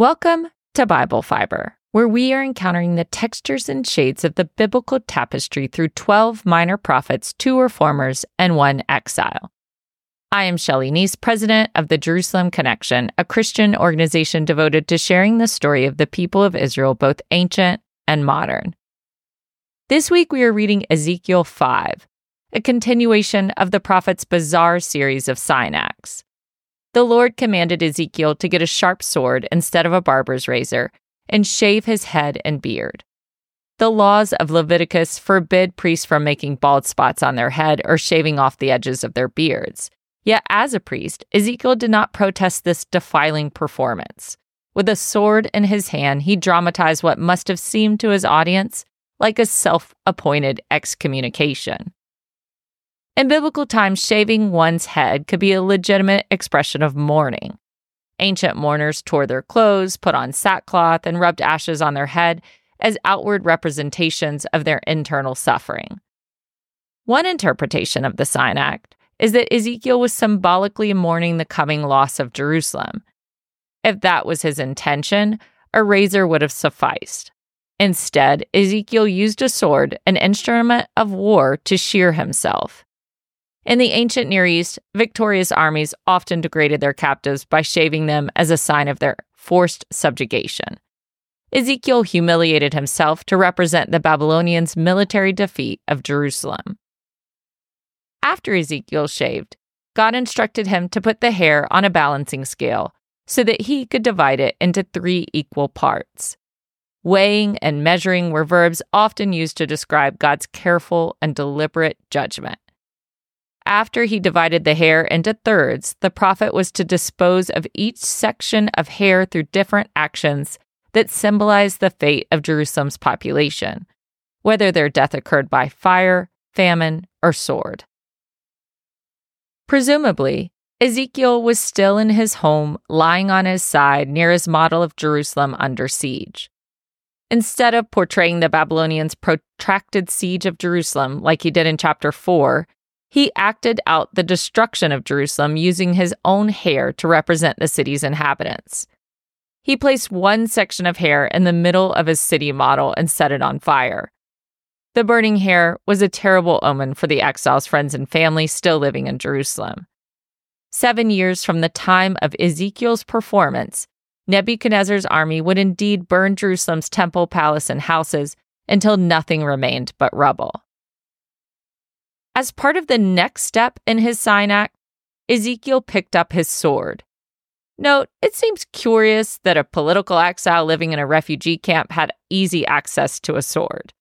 Welcome to Bible Fiber, where we are encountering the textures and shades of the biblical tapestry through 12 minor prophets, two reformers, and one exile. I am Shelley Neese, president of the Jerusalem Connection, a Christian organization devoted to sharing the story of the people of Israel, both ancient and modern. This week we are reading Ezekiel 5, a continuation of the prophet's bizarre series of sign acts the Lord commanded Ezekiel to get a sharp sword instead of a barber's razor and shave his head and beard. The laws of Leviticus forbid priests from making bald spots on their head or shaving off the edges of their beards. Yet, as a priest, Ezekiel did not protest this defiling performance. With a sword in his hand, he dramatized what must have seemed to his audience like a self appointed excommunication. In biblical times, shaving one's head could be a legitimate expression of mourning. Ancient mourners tore their clothes, put on sackcloth, and rubbed ashes on their head as outward representations of their internal suffering. One interpretation of the Sign Act is that Ezekiel was symbolically mourning the coming loss of Jerusalem. If that was his intention, a razor would have sufficed. Instead, Ezekiel used a sword, an instrument of war, to shear himself. In the ancient Near East, victorious armies often degraded their captives by shaving them as a sign of their forced subjugation. Ezekiel humiliated himself to represent the Babylonians' military defeat of Jerusalem. After Ezekiel shaved, God instructed him to put the hair on a balancing scale so that he could divide it into three equal parts. Weighing and measuring were verbs often used to describe God's careful and deliberate judgment. After he divided the hair into thirds, the prophet was to dispose of each section of hair through different actions that symbolized the fate of Jerusalem's population, whether their death occurred by fire, famine, or sword. Presumably, Ezekiel was still in his home, lying on his side near his model of Jerusalem under siege. Instead of portraying the Babylonians' protracted siege of Jerusalem like he did in chapter 4, he acted out the destruction of Jerusalem using his own hair to represent the city's inhabitants. He placed one section of hair in the middle of his city model and set it on fire. The burning hair was a terrible omen for the exiles' friends and family still living in Jerusalem. Seven years from the time of Ezekiel's performance, Nebuchadnezzar's army would indeed burn Jerusalem's temple, palace, and houses until nothing remained but rubble. As part of the next step in his sign act, Ezekiel picked up his sword. Note, it seems curious that a political exile living in a refugee camp had easy access to a sword.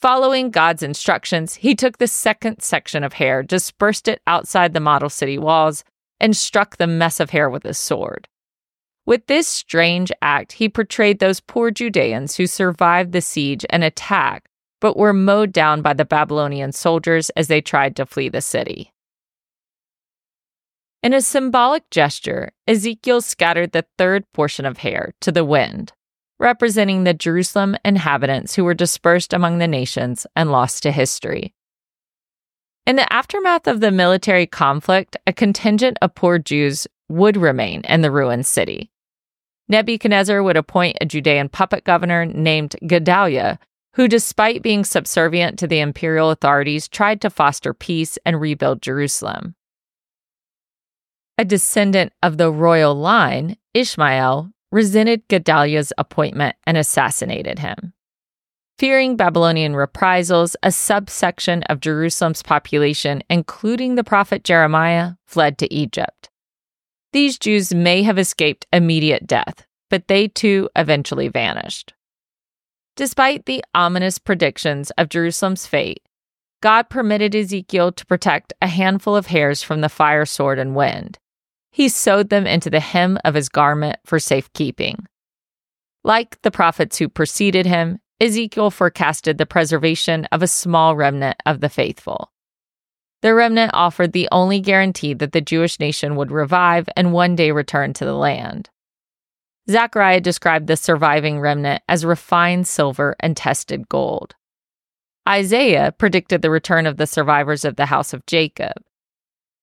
Following God's instructions, he took the second section of hair, dispersed it outside the model city walls, and struck the mess of hair with his sword. With this strange act, he portrayed those poor Judeans who survived the siege and attack but were mowed down by the Babylonian soldiers as they tried to flee the city. In a symbolic gesture, Ezekiel scattered the third portion of hair to the wind, representing the Jerusalem inhabitants who were dispersed among the nations and lost to history. In the aftermath of the military conflict, a contingent of poor Jews would remain in the ruined city. Nebuchadnezzar would appoint a Judean puppet governor named Gedaliah who, despite being subservient to the imperial authorities, tried to foster peace and rebuild Jerusalem. A descendant of the royal line, Ishmael, resented Gedaliah's appointment and assassinated him. Fearing Babylonian reprisals, a subsection of Jerusalem's population, including the prophet Jeremiah, fled to Egypt. These Jews may have escaped immediate death, but they too eventually vanished. Despite the ominous predictions of Jerusalem's fate, God permitted Ezekiel to protect a handful of hairs from the fire, sword, and wind. He sewed them into the hem of his garment for safekeeping. Like the prophets who preceded him, Ezekiel forecasted the preservation of a small remnant of the faithful. The remnant offered the only guarantee that the Jewish nation would revive and one day return to the land. Zechariah described the surviving remnant as refined silver and tested gold. Isaiah predicted the return of the survivors of the house of Jacob.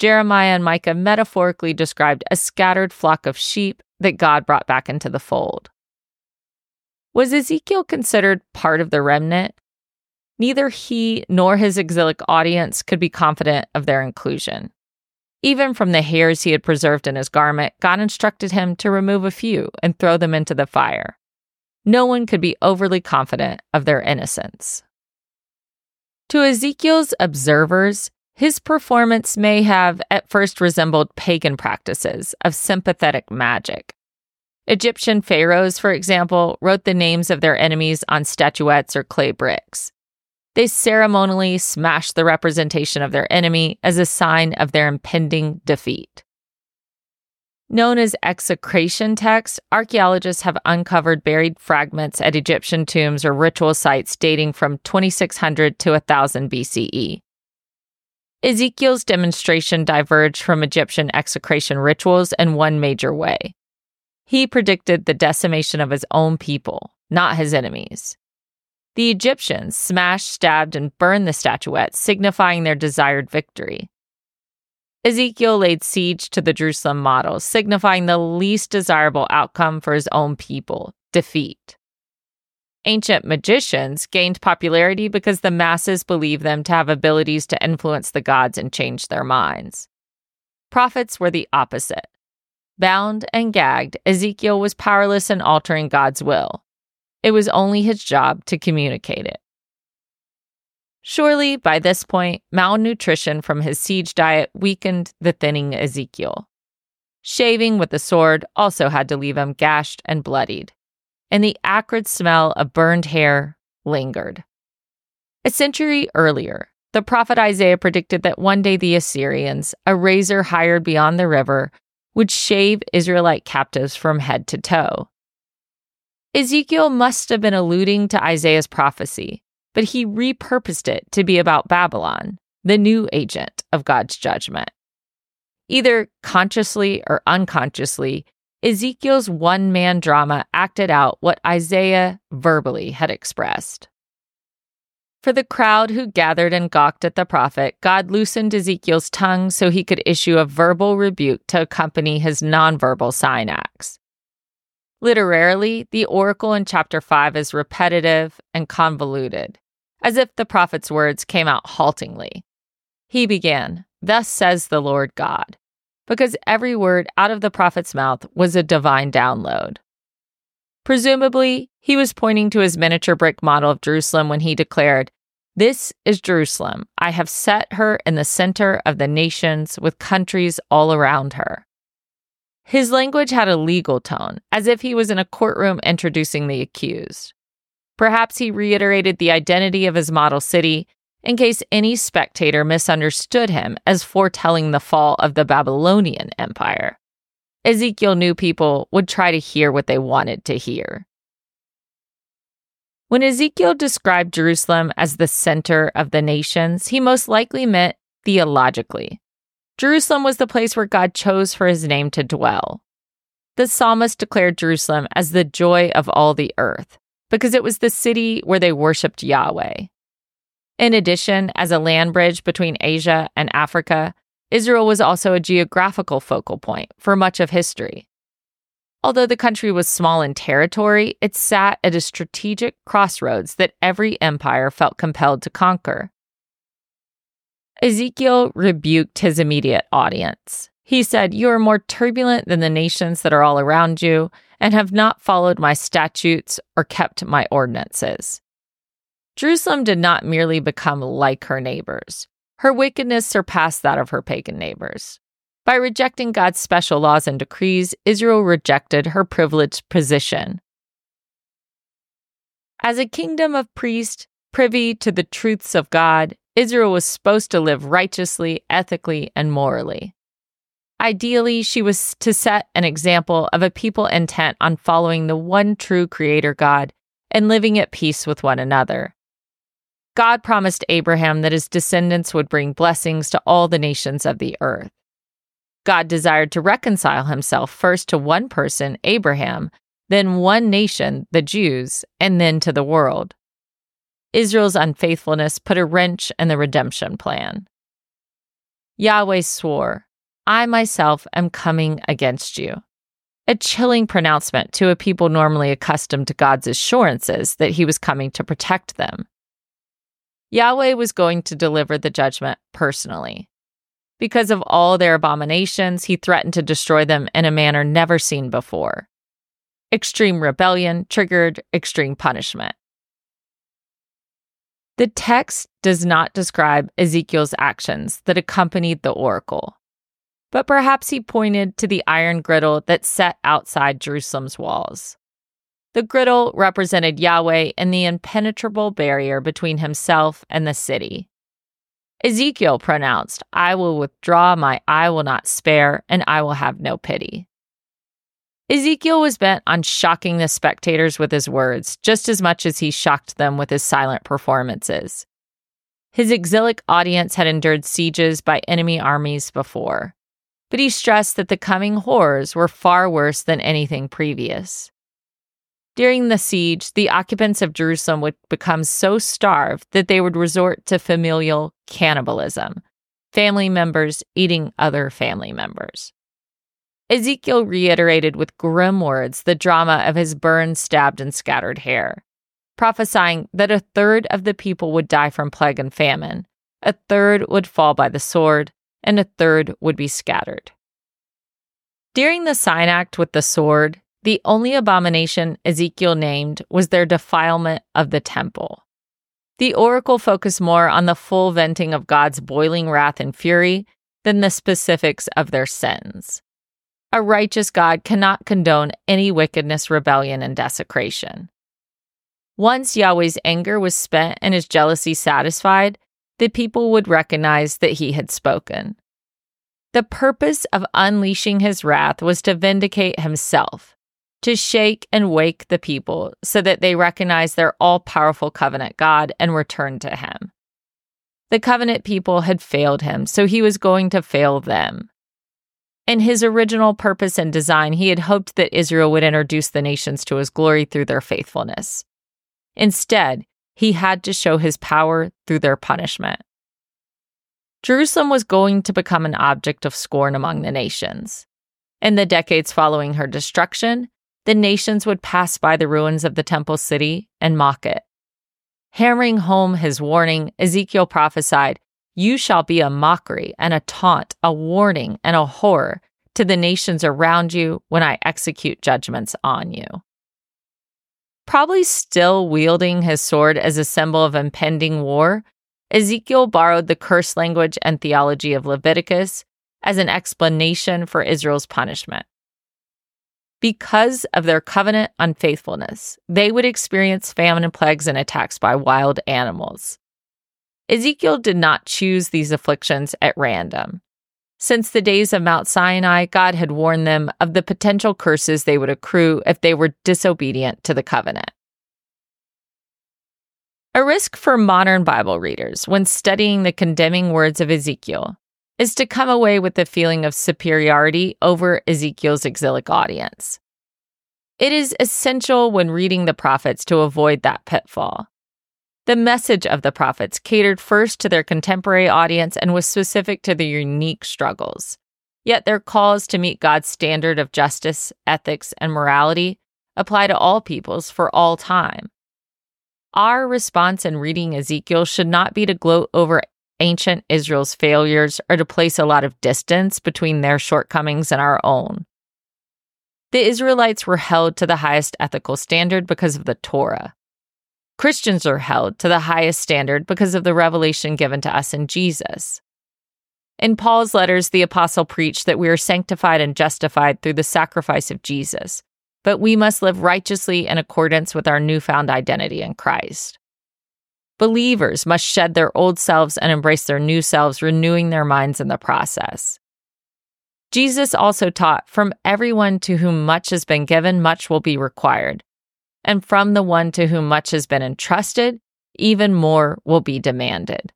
Jeremiah and Micah metaphorically described a scattered flock of sheep that God brought back into the fold. Was Ezekiel considered part of the remnant? Neither he nor his exilic audience could be confident of their inclusion. Even from the hairs he had preserved in his garment, God instructed him to remove a few and throw them into the fire. No one could be overly confident of their innocence. To Ezekiel's observers, his performance may have at first resembled pagan practices of sympathetic magic. Egyptian pharaohs, for example, wrote the names of their enemies on statuettes or clay bricks. They ceremonially smashed the representation of their enemy as a sign of their impending defeat. Known as execration texts, archaeologists have uncovered buried fragments at Egyptian tombs or ritual sites dating from 2600 to 1000 BCE. Ezekiel's demonstration diverged from Egyptian execration rituals in one major way. He predicted the decimation of his own people, not his enemies. The Egyptians smashed, stabbed, and burned the statuettes, signifying their desired victory. Ezekiel laid siege to the Jerusalem model, signifying the least desirable outcome for his own people defeat. Ancient magicians gained popularity because the masses believed them to have abilities to influence the gods and change their minds. Prophets were the opposite. Bound and gagged, Ezekiel was powerless in altering God's will. It was only his job to communicate it. Surely, by this point, malnutrition from his siege diet weakened the thinning Ezekiel. Shaving with the sword also had to leave him gashed and bloodied, and the acrid smell of burned hair lingered. A century earlier, the prophet Isaiah predicted that one day the Assyrians, a razor hired beyond the river, would shave Israelite captives from head to toe. Ezekiel must have been alluding to Isaiah's prophecy, but he repurposed it to be about Babylon, the new agent of God's judgment. Either consciously or unconsciously, Ezekiel's one man drama acted out what Isaiah verbally had expressed. For the crowd who gathered and gawked at the prophet, God loosened Ezekiel's tongue so he could issue a verbal rebuke to accompany his nonverbal sign acts. Literarily, the oracle in chapter 5 is repetitive and convoluted, as if the prophet's words came out haltingly. He began, Thus says the Lord God, because every word out of the prophet's mouth was a divine download. Presumably, he was pointing to his miniature brick model of Jerusalem when he declared, This is Jerusalem. I have set her in the center of the nations with countries all around her. His language had a legal tone, as if he was in a courtroom introducing the accused. Perhaps he reiterated the identity of his model city in case any spectator misunderstood him as foretelling the fall of the Babylonian Empire. Ezekiel knew people would try to hear what they wanted to hear. When Ezekiel described Jerusalem as the center of the nations, he most likely meant theologically. Jerusalem was the place where God chose for his name to dwell. The psalmist declared Jerusalem as the joy of all the earth because it was the city where they worshiped Yahweh. In addition, as a land bridge between Asia and Africa, Israel was also a geographical focal point for much of history. Although the country was small in territory, it sat at a strategic crossroads that every empire felt compelled to conquer. Ezekiel rebuked his immediate audience. He said, You are more turbulent than the nations that are all around you, and have not followed my statutes or kept my ordinances. Jerusalem did not merely become like her neighbors, her wickedness surpassed that of her pagan neighbors. By rejecting God's special laws and decrees, Israel rejected her privileged position. As a kingdom of priests, privy to the truths of God, Israel was supposed to live righteously, ethically, and morally. Ideally, she was to set an example of a people intent on following the one true Creator God and living at peace with one another. God promised Abraham that his descendants would bring blessings to all the nations of the earth. God desired to reconcile himself first to one person, Abraham, then one nation, the Jews, and then to the world. Israel's unfaithfulness put a wrench in the redemption plan. Yahweh swore, I myself am coming against you. a chilling pronouncement to a people normally accustomed to God's assurances that he was coming to protect them. Yahweh was going to deliver the judgment personally. Because of all their abominations, he threatened to destroy them in a manner never seen before. Extreme rebellion triggered extreme punishment. The text does not describe Ezekiel's actions that accompanied the oracle, but perhaps he pointed to the iron griddle that sat outside Jerusalem's walls. The griddle represented Yahweh and the impenetrable barrier between himself and the city. Ezekiel pronounced, I will withdraw my eye will not spare, and I will have no pity. Ezekiel was bent on shocking the spectators with his words just as much as he shocked them with his silent performances. His exilic audience had endured sieges by enemy armies before, but he stressed that the coming horrors were far worse than anything previous. During the siege, the occupants of Jerusalem would become so starved that they would resort to familial cannibalism, family members eating other family members. Ezekiel reiterated with grim words the drama of his burned, stabbed, and scattered hair, prophesying that a third of the people would die from plague and famine, a third would fall by the sword, and a third would be scattered. During the sign act with the sword, the only abomination Ezekiel named was their defilement of the temple. The oracle focused more on the full venting of God's boiling wrath and fury than the specifics of their sins. A righteous God cannot condone any wickedness, rebellion, and desecration. Once Yahweh's anger was spent and his jealousy satisfied, the people would recognize that he had spoken. The purpose of unleashing his wrath was to vindicate himself, to shake and wake the people so that they recognize their all powerful covenant God and return to him. The covenant people had failed him, so he was going to fail them. In his original purpose and design, he had hoped that Israel would introduce the nations to his glory through their faithfulness. Instead, he had to show his power through their punishment. Jerusalem was going to become an object of scorn among the nations. In the decades following her destruction, the nations would pass by the ruins of the temple city and mock it. Hammering home his warning, Ezekiel prophesied you shall be a mockery and a taunt, a warning and a horror to the nations around you when I execute judgments on you. Probably still wielding his sword as a symbol of impending war, Ezekiel borrowed the curse language and theology of Leviticus as an explanation for Israel's punishment. Because of their covenant unfaithfulness, they would experience famine and plagues and attacks by wild animals. Ezekiel did not choose these afflictions at random. Since the days of Mount Sinai, God had warned them of the potential curses they would accrue if they were disobedient to the covenant. A risk for modern Bible readers when studying the condemning words of Ezekiel is to come away with the feeling of superiority over Ezekiel's exilic audience. It is essential when reading the prophets to avoid that pitfall. The message of the prophets catered first to their contemporary audience and was specific to their unique struggles. Yet their calls to meet God's standard of justice, ethics, and morality apply to all peoples for all time. Our response in reading Ezekiel should not be to gloat over ancient Israel's failures or to place a lot of distance between their shortcomings and our own. The Israelites were held to the highest ethical standard because of the Torah. Christians are held to the highest standard because of the revelation given to us in Jesus. In Paul's letters, the apostle preached that we are sanctified and justified through the sacrifice of Jesus, but we must live righteously in accordance with our newfound identity in Christ. Believers must shed their old selves and embrace their new selves, renewing their minds in the process. Jesus also taught, From everyone to whom much has been given, much will be required and from the one to whom much has been entrusted, even more will be demanded.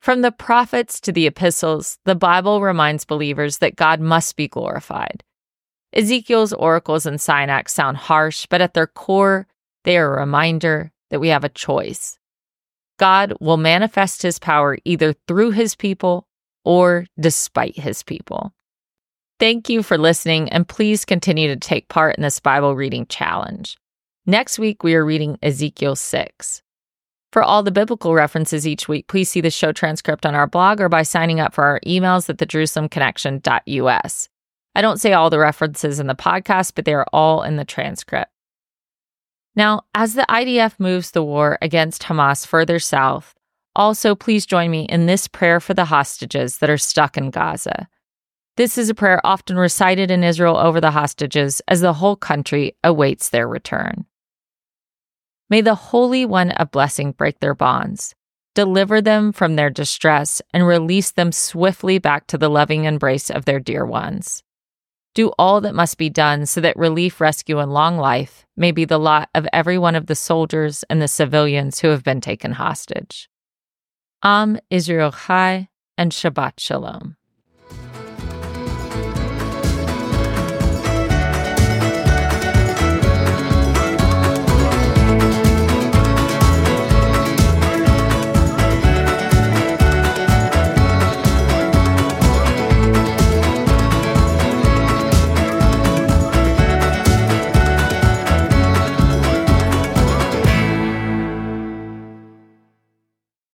From the prophets to the epistles, the Bible reminds believers that God must be glorified. Ezekiel's oracles and sign acts sound harsh, but at their core, they are a reminder that we have a choice. God will manifest his power either through his people or despite his people. Thank you for listening, and please continue to take part in this Bible reading challenge. Next week, we are reading Ezekiel 6. For all the biblical references each week, please see the show transcript on our blog or by signing up for our emails at thejerusalemconnection.us. I don't say all the references in the podcast, but they are all in the transcript. Now, as the IDF moves the war against Hamas further south, also please join me in this prayer for the hostages that are stuck in Gaza. This is a prayer often recited in Israel over the hostages as the whole country awaits their return. May the Holy One of Blessing break their bonds, deliver them from their distress, and release them swiftly back to the loving embrace of their dear ones. Do all that must be done so that relief, rescue, and long life may be the lot of every one of the soldiers and the civilians who have been taken hostage. Am Israel Chai and Shabbat Shalom.